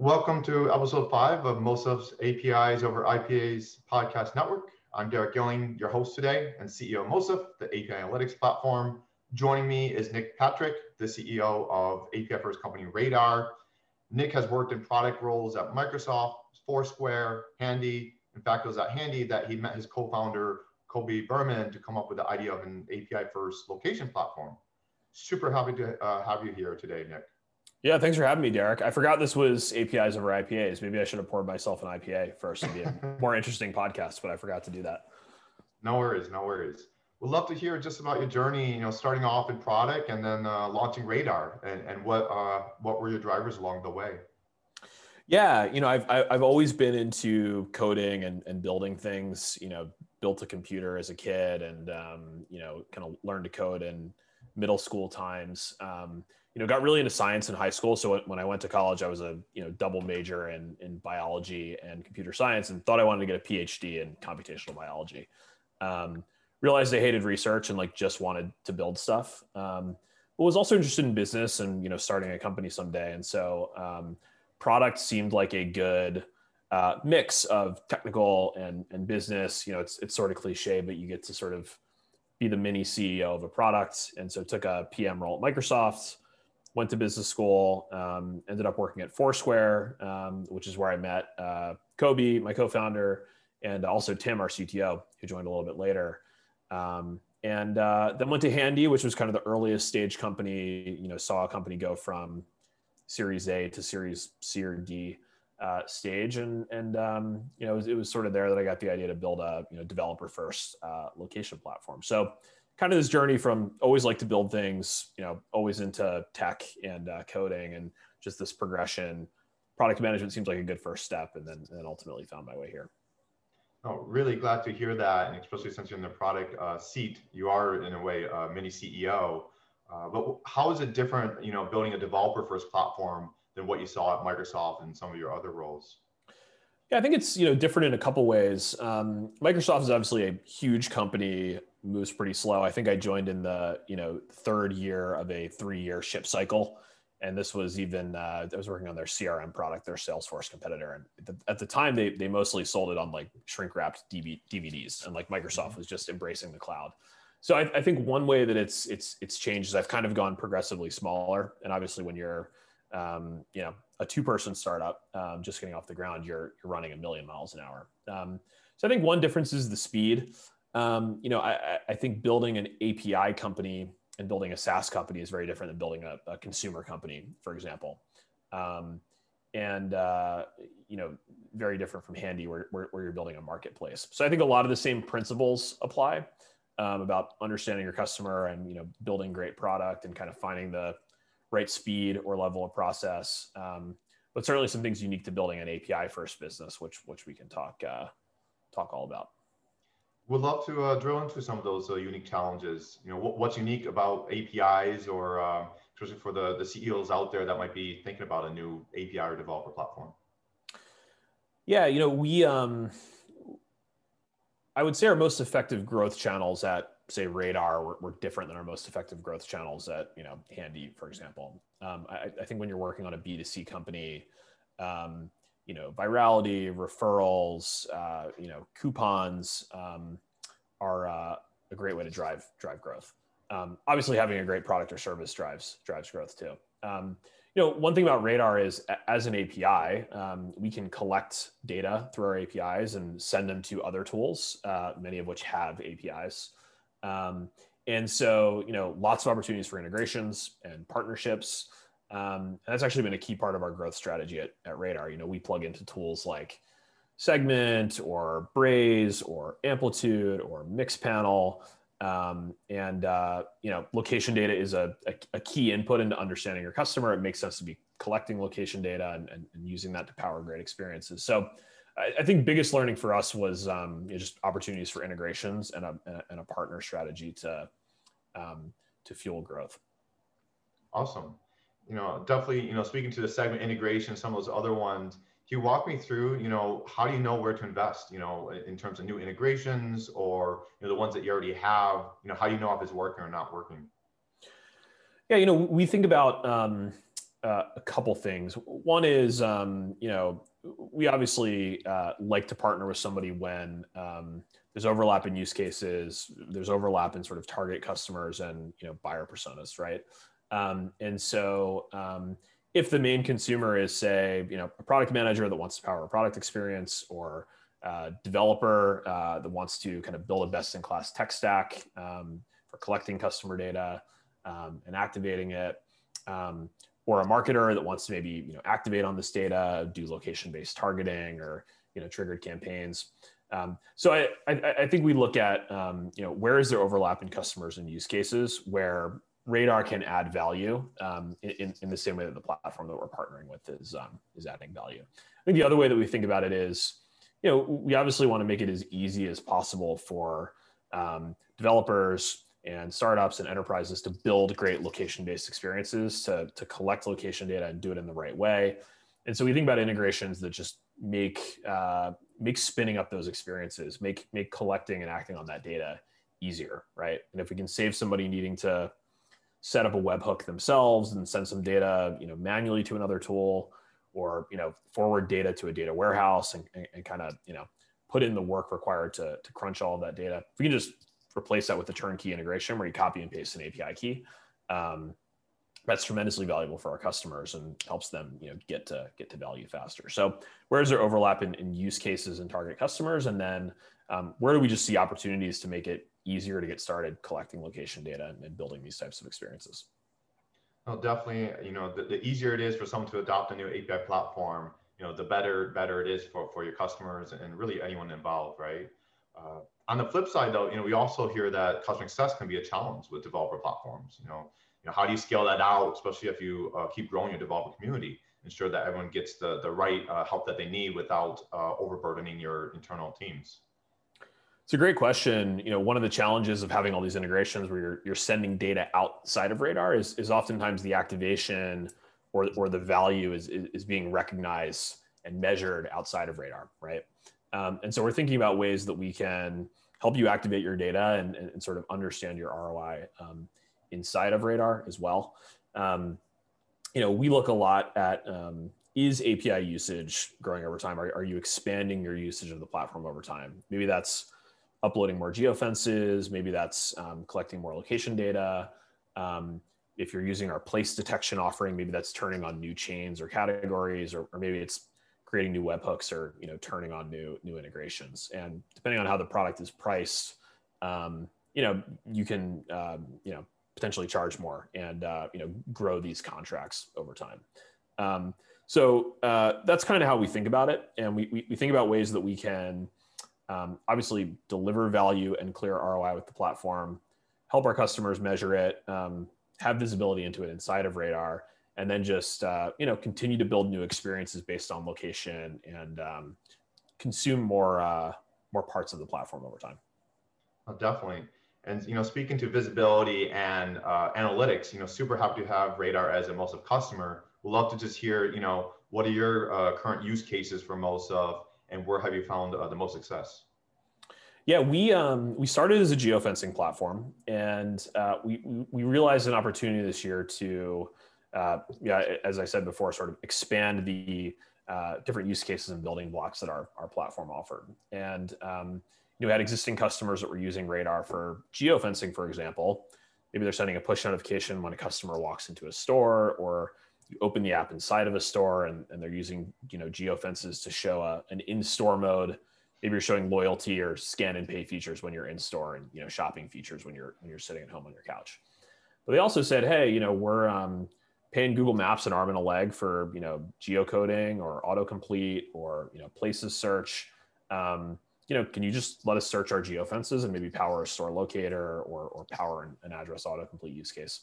Welcome to episode five of Moesif's APIs over IPAs podcast network. I'm Derric Gilling, your host today and CEO of Mosaf, the API analytics platform. Joining me is Nick Patrick, the CEO of API first company Radar. Nick has worked in product roles at Microsoft, Foursquare, Handy. In fact, it was at Handy that he met his co-founder Coby Berman to come up with the idea of an API first location platform. Super happy to uh, have you here today, Nick. Yeah, thanks for having me, Derric. I forgot this was APIs over IPAs. Maybe I should have poured myself an IPA first to be a more interesting podcast, but I forgot to do that. No worries, no worries. We'd love to hear just about your journey, you know, starting off in product and then uh, launching Radar and, and what, uh, what were your drivers along the way? Yeah, you know, I've, I've always been into coding and, and building things, you know, built a computer as a kid and, um, you know, kind of learned to code in middle school times. Um, you know, got really into science in high school. So when I went to college, I was a you know double major in in biology and computer science, and thought I wanted to get a PhD in computational biology. Um, realized I hated research and like just wanted to build stuff. Um, but was also interested in business and you know starting a company someday. And so um, product seemed like a good uh, mix of technical and and business. You know, it's it's sort of cliche, but you get to sort of be the mini CEO of a product. And so took a PM role at Microsoft went to business school, um, ended up working at Foursquare, um, which is where I met uh, Coby, my co-founder, and also Tim, our CTO, who joined a little bit later. Um, and uh, then went to Handy, which was kind of the earliest stage company. You know, saw a company go from Series A to Series C or D uh, stage, and and um, you know, it was, it was, sort of there that I got the idea to build a you know developer first uh, location platform. So kind of this journey from always like to build things, you know, always into tech and uh, coding and just this progression. Product management seems like a good first step, and then and ultimately found my way here. Oh, really glad to hear that, and especially since you're in the product uh, seat, you are in a way a mini CEO. Uh, but how is it different, you know, building a developer first platform than what you saw at Microsoft and some of your other roles? Yeah, I think it's you know different in a couple ways. Um, Microsoft is obviously a huge company, moves pretty slow. I think I joined in the you know third year of a three-year ship cycle, and this was even uh, I was working on their CRM product, their Salesforce competitor, and at the time they they mostly sold it on like shrink-wrapped DVDs, and like Microsoft was just embracing the cloud. So I, I think one way that it's it's it's changed is I've kind of gone progressively smaller, and obviously when you're um, you know a two person startup um, just getting off the ground you're you're running a million miles an hour. Um, so i think one difference is the speed. Um, you know I, I think building an api company and building a saas company is very different than building a, a consumer company for example. Um, and uh, you know very different from handy where, where, where, you're building a marketplace. So i think a lot of the same principles apply um, about understanding your customer and you know building great product and kind of finding the right speed or level of process. Um, but certainly some things unique to building an API first business, which which we can talk uh, talk all about. Would love to uh, drill into some of those uh, unique challenges. You know, what, what's unique about APIs, or um, especially for the the CEOs out there that might be thinking about a new API or developer platform. Yeah, you know, we um, I would say our most effective growth channels at say radar were, were, different than our most effective growth channels at you know handy for example. Um, I, I, think when you're working on a b2c company um, you know virality referrals uh, you know coupons um, are uh, a great way to drive drive growth. Um, obviously having a great product or service drives drives growth too. Um, you know one thing about radar is as an api um, we can collect data through our apis and send them to other tools uh, many of which have apis um, and so, you know, lots of opportunities for integrations and partnerships. Um, and that's actually been a key part of our growth strategy at, at Radar. You know, we plug into tools like Segment or Braze or Amplitude or Mixpanel. Um, and, uh, you know, location data is a, a, a, key input into understanding your customer. It makes sense to be collecting location data and, and, and using that to power great experiences. So, I, think biggest learning for us was um, you know, just opportunities for integrations and a, and a partner strategy to um, to fuel growth. Awesome. You know, definitely. You know, speaking to the segment integration, some of those other ones. Can you walk me through? You know, how do you know where to invest? You know, in terms of new integrations or you know the ones that you already have. You know, how do you know if it's working or not working? Yeah, you know, we think about um, uh, a couple things. One is, um, you know, we obviously uh, like to partner with somebody when um, there's overlap in use cases, there's overlap in sort of target customers and you know buyer personas, right? Um, and so um, if the main consumer is say you know a product manager that wants to power a product experience or a developer uh, that wants to kind of build a best-in-class tech stack um, for collecting customer data um, and activating it um, or a marketer that wants to maybe you know activate on this data, do location-based targeting or you know triggered campaigns. Um, so I, I, I, think we look at um, you know where is there overlap in customers and use cases where Radar can add value um, in, in the same way that the platform that we're partnering with is um, is adding value. I think the other way that we think about it is you know we obviously want to make it as easy as possible for um, developers and startups and enterprises to build great location based experiences to, to collect location data and do it in the right way. And so we think about integrations that just make uh, make spinning up those experiences make make collecting and acting on that data easier right? And if we can save somebody needing to set up a webhook themselves and send some data you know manually to another tool or you know forward data to a data warehouse and, and, and kind of you know put in the work required to, to crunch all of that data if we can just replace that with a turnkey integration where you copy and paste an API key. Um, that's tremendously valuable for our customers and helps them you know get to get to value faster. So where is there overlap in, in use cases and target customers? And then um, where do we just see opportunities to make it easier to get started collecting location data and, and building these types of experiences? Well definitely you know the, the, easier it is for someone to adopt a new api platform you know the better better it is for, for your customers and really anyone involved right? Uh, on the flip side, though, you know, we also hear that customer success can be a challenge with developer platforms. You know, you know, how do you scale that out, especially if you uh, keep growing your developer community, ensure that everyone gets the the right uh, help that they need without uh, overburdening your internal teams. It's a great question. You know, one of the challenges of having all these integrations where you're you're sending data outside of Radar is is oftentimes the activation or or the value is is, is being recognized and measured outside of Radar, right? Um, and so we're thinking about ways that we can help you activate your data and, and sort of understand your ROI um, inside of Radar as well. Um, you know, we look a lot at um, is API usage growing over time? Are, are you expanding your usage of the platform over time? Maybe that's uploading more geofences. Maybe that's um, collecting more location data. Um, if you're using our place detection offering, maybe that's turning on new chains or categories, or, or maybe it's creating new webhooks or you know turning on new new integrations. And depending on how the product is priced um, you know you can um, you know potentially charge more and uh, you know grow these contracts over time. Um, so uh, that's kind of how we think about it. And we, we, we think about ways that we can um, obviously deliver value and clear roi with the platform help our customers measure it um, have visibility into it inside of radar and then just uh, you know continue to build new experiences based on location and um, consume more uh, more parts of the platform over time. Oh, definitely. And you know, speaking to visibility and uh, analytics, you know, super happy to have Radar as a Moesif customer. We'd love to just hear, you know, what are your uh, current use cases for Moesif, and where have you found uh, the most success? Yeah, we um, we started as a geofencing platform, and uh, we we realized an opportunity this year to uh, yeah, as I said before, sort of expand the uh, different use cases and building blocks that our, our platform offered. And um, you know, we had existing customers that were using Radar for geofencing, for example. Maybe they're sending a push notification when a customer walks into a store, or you open the app inside of a store and, and they're using you know geofences to show a, an in-store mode. Maybe you're showing loyalty or scan and pay features when you're in store, and you know shopping features when you're when you're sitting at home on your couch. But they also said, hey, you know, we're um, paying Google Maps an arm and a leg for you know geocoding or autocomplete or you know places search. Um, you know, can you just let us search our geofences and maybe power a store locator or, or power an, address autocomplete use case?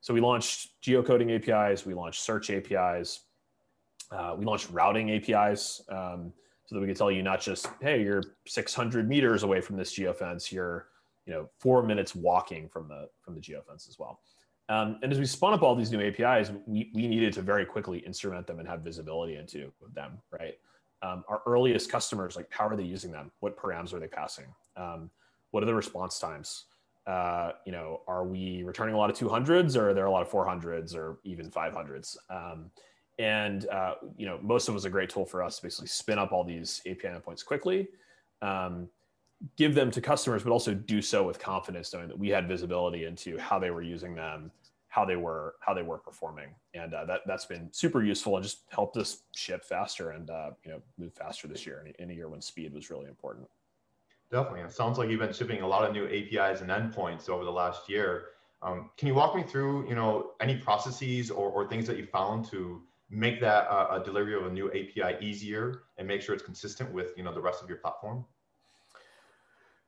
So we launched geocoding APIs, we launched search APIs, uh, we launched routing APIs um, so that we could tell you not just, hey, you're 600 meters away from this geofence, you're you know four minutes walking from the from the geofence as well. Um, and as we spun up all these new APIs, we, we needed to very quickly instrument them and have visibility into them, right? Um, our earliest customers, like how are they using them? What params are they passing? Um, what are the response times? uh, you know, are we returning a lot of 200s or are there a lot of 400s or even 500s? Um, and uh, you know, Moesif was a great tool for us to basically spin up all these API endpoints quickly, um, give them to customers, but also do so with confidence, knowing that we had visibility into how they were using them, how they were how they were performing, and uh, that that's been super useful and just helped us ship faster and uh, you know move faster this year in, in a year when speed was really important. Definitely. It sounds like you've been shipping a lot of new APIs and endpoints over the last year. Um, can you walk me through, you know, any processes or, or things that you found to make that uh, delivery of a new API easier and make sure it's consistent with, you know, the rest of your platform?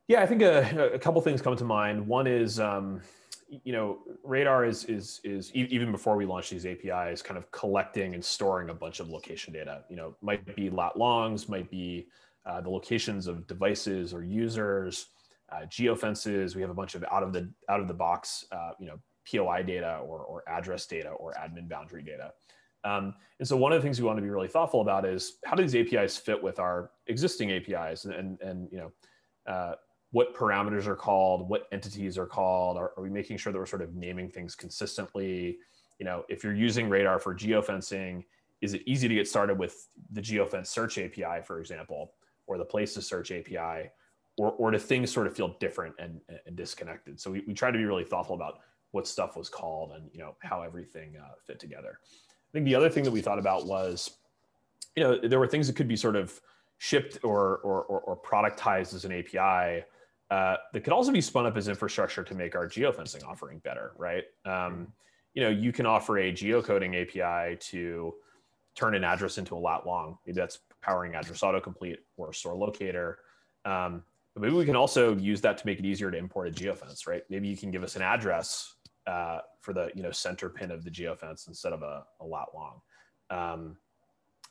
Yeah, I think a, a couple things come to mind. One is, um, you know, Radar is is is even before we launch these APIs, kind of collecting and storing a bunch of location data. You know, might be lat longs, might be uh, the locations of devices or users, uh, geofences. We have a bunch of out of the out of the box, uh, you know, POI data or, or address data or admin boundary data. Um, and so one of the things we want to be really thoughtful about is how do these APIs fit with our existing APIs and, and, and you know, uh, what parameters are called, what entities are called, are, are, we making sure that we're sort of naming things consistently? You know, if you're using Radar for geofencing, is it easy to get started with the geofence search API, for example? or the places search API, or, or do things sort of feel different and, and disconnected? So we, we try to be really thoughtful about what stuff was called and you know how everything uh, fit together. I think the other thing that we thought about was, you know, there were things that could be sort of shipped or or, or, or productized as an API uh, that could also be spun up as infrastructure to make our geofencing offering better, right? Um, you know, you can offer a geocoding API to turn an address into a lat long. Maybe that's powering address autocomplete or store locator. Um, but maybe we can also use that to make it easier to import a geofence, right? Maybe you can give us an address uh, for the you know center pin of the geofence instead of a, a lat long. Um,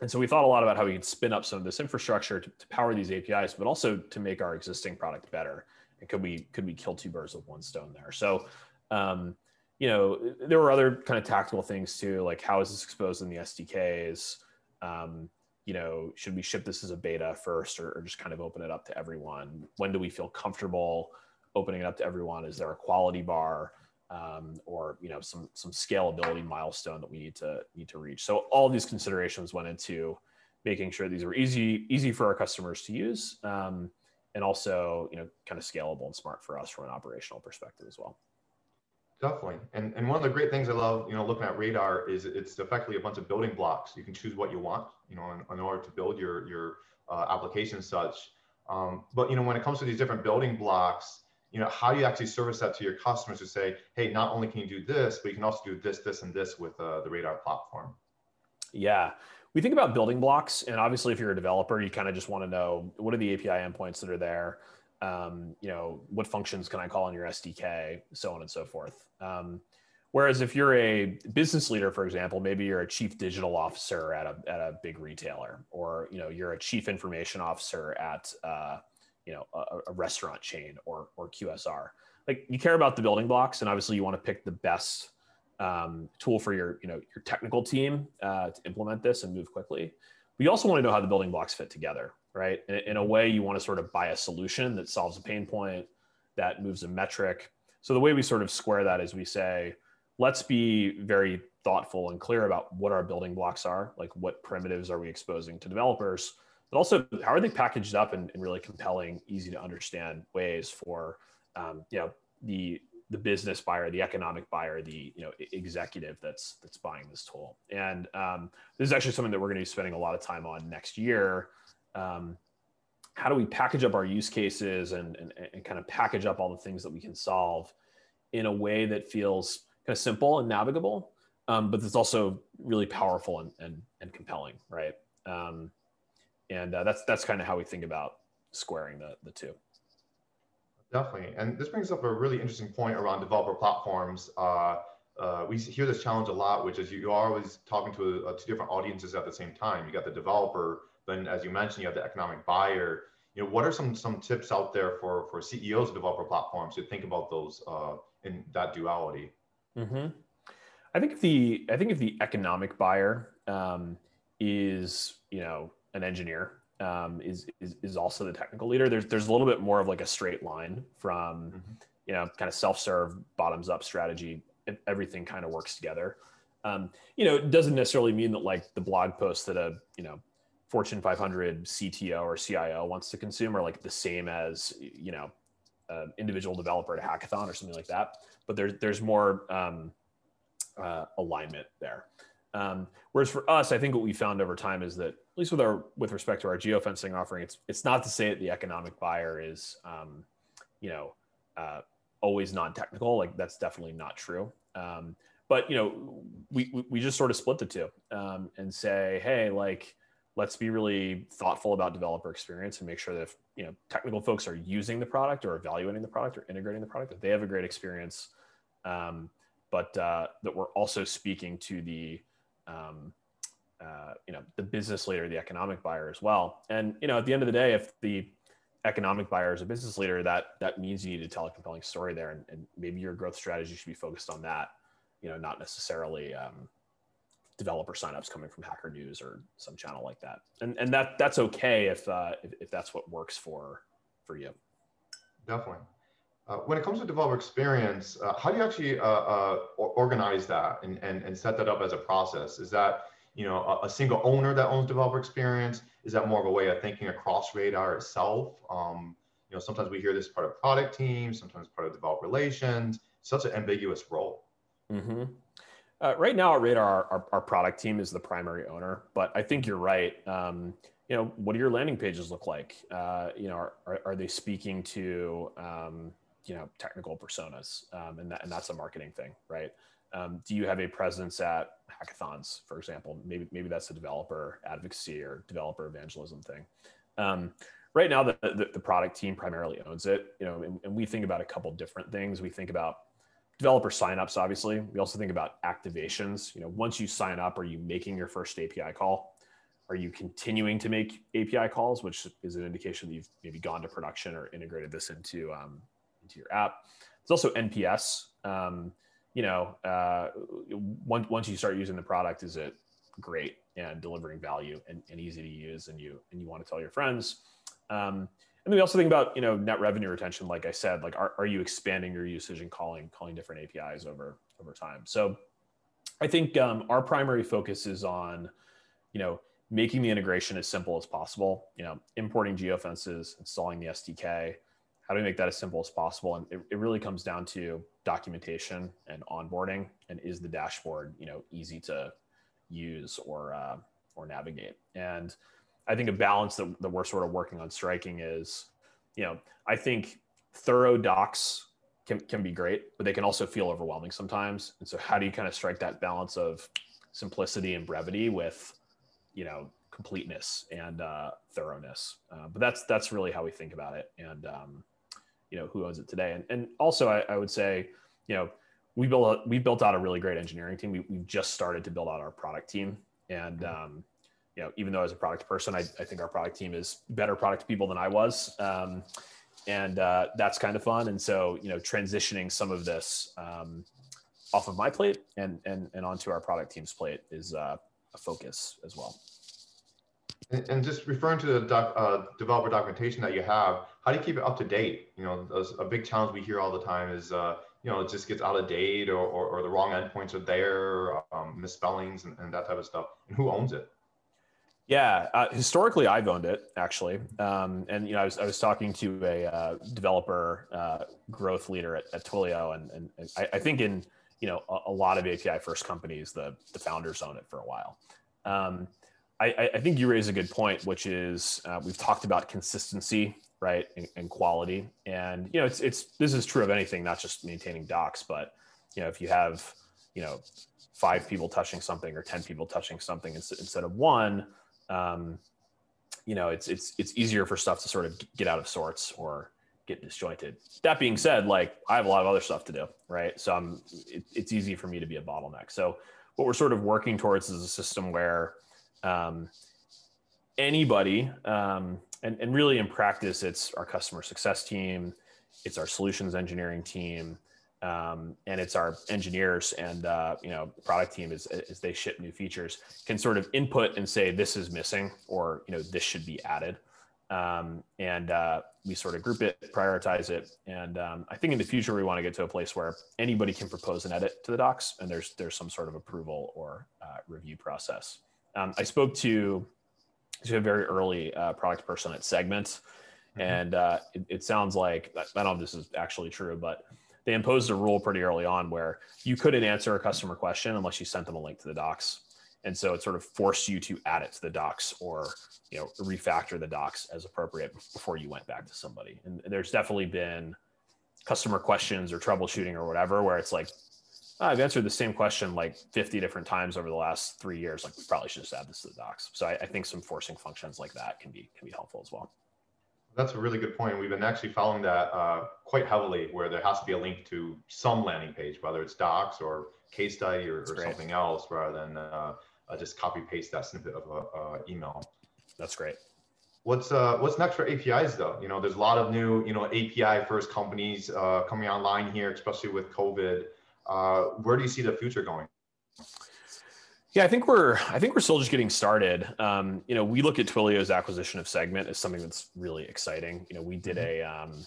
and so we thought a lot about how we could spin up some of this infrastructure to, to, power these APIs, but also to make our existing product better. And could we could we kill two birds with one stone there? So um, you know there were other kind of tactical things too, like how is this exposed in the SDKs? Um, you know, should we ship this as a beta first or, or, just kind of open it up to everyone? When do we feel comfortable opening it up to everyone? Is there a quality bar um, or you know some some scalability milestone that we need to need to reach? So all these considerations went into making sure these were easy easy for our customers to use um, and also you know kind of scalable and smart for us from an operational perspective as well. Definitely. And, and one of the great things I love, you know, looking at radar is it's effectively a bunch of building blocks. You can choose what you want, you know, in, in order to build your, your uh, application such. Um, but, you know, when it comes to these different building blocks, you know, how you actually service that to your customers to say, hey, not only can you do this, but you can also do this, this, and this with uh, the radar platform? Yeah. We think about building blocks. And obviously, if you're a developer, you kind of just want to know what are the API endpoints that are there um, you know, what functions can I call in your SDK, so on and so forth. Um, whereas if you're a business leader, for example, maybe you're a chief digital officer at a, at a big retailer, or, you know, you're a chief information officer at, uh, you know, a, a restaurant chain or, or QSR. Like you care about the building blocks and obviously you want to pick the best um, tool for your, you know, your technical team uh, to implement this and move quickly. But you also want to know how the building blocks fit together, right? In, in, a way, you want to sort of buy a solution that solves a pain point, that moves a metric. So the way we sort of square that is we say, let's be very thoughtful and clear about what our building blocks are, like what primitives are we exposing to developers, but also how are they packaged up in, in really compelling, easy to understand ways for um, you know the the business buyer, the economic buyer, the you know executive that's that's buying this tool. And um, this is actually something that we're going to be spending a lot of time on next year. Um, how do we package up our use cases and, and, and kind of package up all the things that we can solve in a way that feels kind of simple and navigable, um, but that's also really powerful and, and, and compelling, right? Um, and uh, that's that's kind of how we think about squaring the the two. Definitely. And this brings up a really interesting point around developer platforms. Uh, uh, we hear this challenge a lot, which is you, are always talking to uh, two different audiences at the same time. You got the developer, then as you mentioned, you have the economic buyer. You know, what are some some tips out there for for CEOs of developer platforms to think about those uh, in that duality? Mm-hmm. I think if the I think if the economic buyer um, is you know an engineer um, is, is is also the technical leader. There's there's a little bit more of like a straight line from mm-hmm. you know, kind of self-serve, bottoms-up strategy, everything kind of works together. Um, you know, it doesn't necessarily mean that like the blog post that a you know Fortune 500 CTO or CIO wants to consume are like the same as you know an individual developer at a hackathon or something like that. But there's there's more um, uh, alignment there. Um, whereas for us, I think what we found over time is that, at least with our with respect to our geofencing offering, it's it's not to say that the economic buyer is, um, you know, uh, always non-technical. Like that's definitely not true. Um, but you know, we we just sort of split the two um, and say, hey, like let's be really thoughtful about developer experience and make sure that if you know technical folks are using the product or evaluating the product or integrating the product, that they have a great experience. Um, but uh, that we're also speaking to the um, uh, you know the business leader, the economic buyer as well. And you know, at the end of the day, if the economic buyer is a business leader, that that means you need to tell a compelling story there, and, and maybe your growth strategy should be focused on that. You know, not necessarily um, developer signups coming from Hacker News or some channel like that. And and that that's okay if uh, if, if that's what works for for you. Definitely. Uh, when it comes to developer experience, uh, how do you actually uh, uh organize that and, and, and set that up as a process? Is that you know a, a, single owner that owns developer experience? Is that more of a way of thinking across Radar itself? Um, you know, sometimes we hear this part of product team, sometimes part of developer relations. Such an ambiguous role. Mm-hmm. Uh, right now at Radar, our, our, product team is the primary owner, but I think you're right. Um, you know, what do your landing pages look like? you know, are, are, are, they speaking to um, you know technical personas um, and, that, and that's a marketing thing right? Um, do you have a presence at hackathons for example? Maybe maybe that's a developer advocacy or developer evangelism thing. Um, right now the, the, the, product team primarily owns it you know and, and we think about a couple different things. We think about developer signups obviously. We also think about activations. You know once you sign up are you making your first api call? Are you continuing to make api calls which is an indication that you've maybe gone to production or integrated this into um, into your app. There's also NPS. Um, you know, uh, once once you start using the product, is it great and delivering value and, and easy to use, and you and you want to tell your friends. Um, and then we also think about you know net revenue retention. Like I said, like are, are you expanding your usage and calling calling different APIs over over time? So I think um, our primary focus is on you know making the integration as simple as possible. You know, importing geofences, installing the SDK, how do we make that as simple as possible? And it, it really comes down to documentation and onboarding and is the dashboard you know easy to use or uh, or navigate? And i think a balance that, that we're sort of working on striking is you know i think thorough docs can, can be great but they can also feel overwhelming sometimes. And so how do you kind of strike that balance of simplicity and brevity with you know completeness and uh, thoroughness? Uh, but that's that's really how we think about it. And um, you know who owns it today. And and also I, I would say, you know, we built a, we built out a really great engineering team. We, we've just started to build out our product team, and um, you know, even though as a product person, I, I think our product team is better product people than I was. Um, and uh, that's kind of fun. And so, you know, transitioning some of this um, off of my plate and, and, and onto our product team's plate is uh, a focus as well. And, just referring to the doc, uh, developer documentation that you have, how do you keep it up to date? You know, a big challenge we hear all the time is, uh, you know, it just gets out of date or, or, or the wrong endpoints are there, um, misspellings and, and, that type of stuff. And who owns it? Yeah, uh, historically, I've owned it actually, um, and you know, I was, I was talking to a uh, developer uh, growth leader at, at Twilio, and, and, and I, I, think in you know a, a, lot of API first companies, the the founders own it for a while. Um, I, I, think you raise a good point, which is uh, we've talked about consistency, right, and, and, quality, and you know, it's it's this is true of anything, not just maintaining docs, but you know, if you have you know five people touching something or ten people touching something instead of one, um, you know, it's it's it's easier for stuff to sort of get out of sorts or get disjointed. That being said, like I have a lot of other stuff to do, right? So I'm it, it's easy for me to be a bottleneck. So what we're sort of working towards is a system where um, anybody, um, and, and really in practice, it's our customer success team, it's our solutions engineering team, um, and it's our engineers and uh, you know product team as, as they ship new features can sort of input and say this is missing or you know this should be added um, and uh, we sort of group it, prioritize it, and um, I think in the future we want to get to a place where anybody can propose an edit to the docs, and there's there's some sort of approval or uh, review process. Um, I spoke to to a very early uh, product person at Segment, mm-hmm. and uh, it, it, sounds like I don't know if this is actually true, but they imposed a rule pretty early on where you couldn't answer a customer question unless you sent them a link to the docs and so it sort of forced you to add it to the docs or you know refactor the docs as appropriate before you went back to somebody and there's definitely been customer questions or troubleshooting or whatever where it's like i've answered the same question like 50 different times over the last three years like we probably should just add this to the docs so I, I think some forcing functions like that can be can be helpful as well that's a really good point. We've been actually following that uh, quite heavily, where there has to be a link to some landing page, whether it's docs or case study or, or something else, rather than uh, uh, just copy paste that snippet of a uh, email. That's great. What's uh, what's next for APIs though? You know, there's a lot of new you know API first companies uh, coming online here, especially with COVID. Uh, where do you see the future going? Yeah, I think we're I think we're still just getting started. Um, you know, we look at Twilio's acquisition of Segment as something that's really exciting. You know, we did mm-hmm. a um,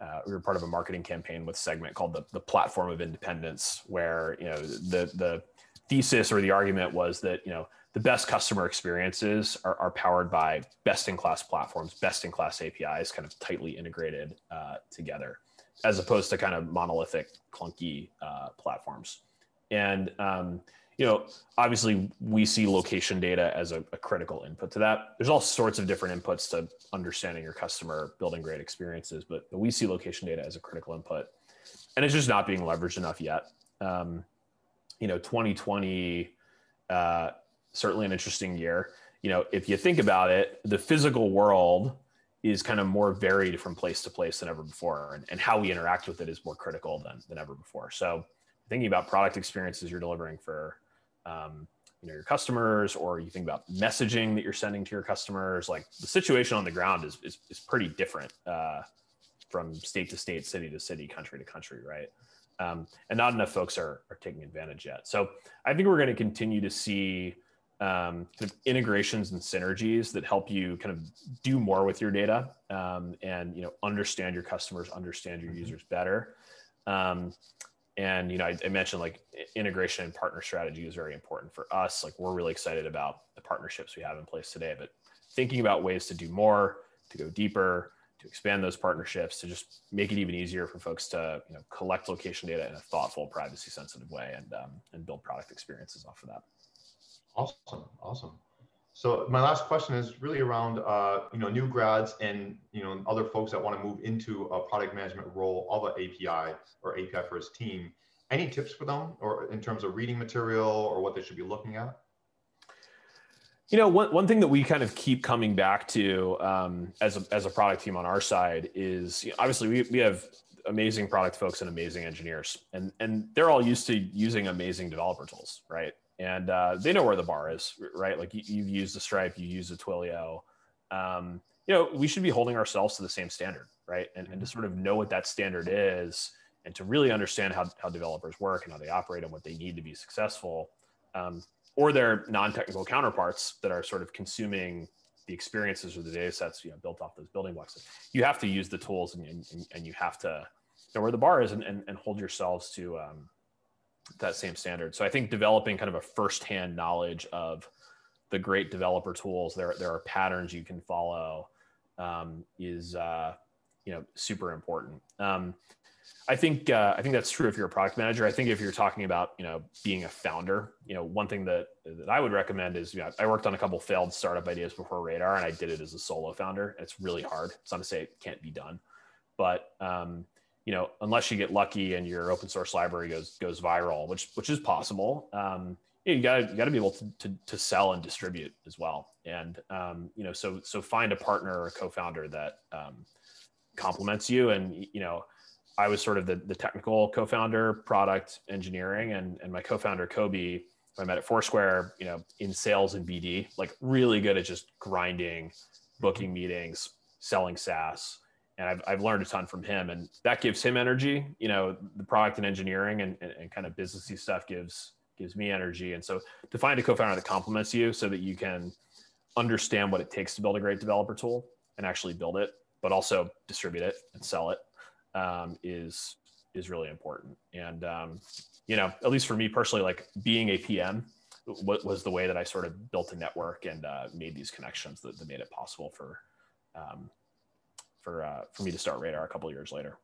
uh, we were part of a marketing campaign with Segment called the the Platform of Independence, where you know the the thesis or the argument was that you know the best customer experiences are, are powered by best in class platforms, best in class APIs, kind of tightly integrated uh, together, as opposed to kind of monolithic, clunky uh, platforms. And um, you know, obviously, we see location data as a, a, critical input to that. There's all sorts of different inputs to understanding your customer, building great experiences, but, but we see location data as a critical input, and it's just not being leveraged enough yet. Um, you know 2020 uh, certainly an interesting year you know if you think about it the physical world is kind of more varied from place to place than ever before and, and how we interact with it is more critical than, than ever before so thinking about product experiences you're delivering for um, you know your customers or you think about messaging that you're sending to your customers like the situation on the ground is, is, is pretty different uh, from state to state city to city country to country right um, and not enough folks are, are taking advantage yet. So I think we're going to continue to see um, kind of integrations and synergies that help you kind of do more with your data um, and you know understand your customers, understand your mm-hmm. users better. Um, and you know, I, I, mentioned like integration and partner strategy is very important for us. Like we're really excited about the partnerships we have in place today, but thinking about ways to do more, to go deeper, to expand those partnerships to just make it even easier for folks to you know collect location data in a thoughtful privacy sensitive way and um, and build product experiences off of that awesome awesome so my last question is really around uh, you know new grads and you know other folks that want to move into a product management role of an API or API first team. Any tips for them, or in terms of reading material, or what they should be looking at? You know, one, one thing that we kind of keep coming back to um, as, a, as a product team on our side is you know, obviously we, we have amazing product folks and amazing engineers, and, and they're all used to using amazing developer tools, right? And uh, they know where the bar is, right? Like you, you've used the Stripe, you use the Twilio. Um, you know, we should be holding ourselves to the same standard, right? And, and to sort of know what that standard is and to really understand how, how developers work and how they operate and what they need to be successful. Um, or their non-technical counterparts that are sort of consuming the experiences or the data sets you know built off those building blocks you have to use the tools and, and, and you have to know where the bar is and, and, and hold yourselves to um, that same standard so i think developing kind of a firsthand knowledge of the great developer tools there, there are patterns you can follow um, is uh, you know super important um, I think uh, I think that's true if you're a product manager. I think if you're talking about you know being a founder, you know one thing that that I would recommend is you know I worked on a couple failed startup ideas before Radar, and I did it as a solo founder. It's really hard. It's not to say it can't be done, but um, you know unless you get lucky and your open source library goes goes viral, which which is possible, um, you got you got to be able to, to, to sell and distribute as well. And um, you know so so find a partner or a co-founder that um, complements you, and you know I was sort of the, the technical co-founder, product engineering, and, and my co-founder Coby, I met at Foursquare, you know, in sales and BD, like really good at just grinding, booking meetings, selling SaaS. And I've, I've learned a ton from him and that gives him energy, you know, the product and engineering and, and, and kind of businessy stuff gives, gives me energy. And so to find a co-founder that complements you so that you can understand what it takes to build a great developer tool and actually build it, but also distribute it and sell it um, is is really important. And um, you know, at least for me personally, like being a PM what was the way that I sort of built a network and uh, made these connections that, that, made it possible for um, for uh, for me to start Radar a couple years later.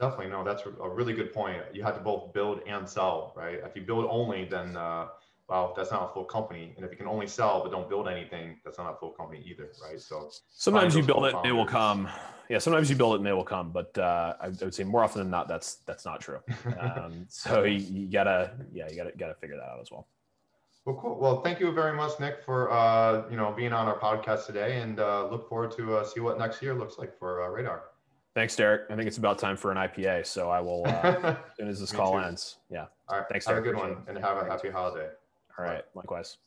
Definitely, no, that's a really good point. You have to both build and sell, right? If you build only, then uh, well, that's not a full company. And if you can only sell but don't build anything, that's not a full company either, right? So sometimes you build it, it will come. Yeah, sometimes you build it and they will come, but uh, I, would say more often than not, that's that's not true. Um, so you, you, gotta, yeah, you gotta gotta figure that out as well. Well, cool. Well, thank you very much, Nick, for uh, you know being on our podcast today, and uh, look forward to uh, see what next year looks like for uh, Radar. Thanks, Derric. I think it's about time for an IPA, so I will uh, as soon as this call too. ends. Yeah. All right. Thanks. Have Derric. a good one, and have a happy holiday. All right. Likewise.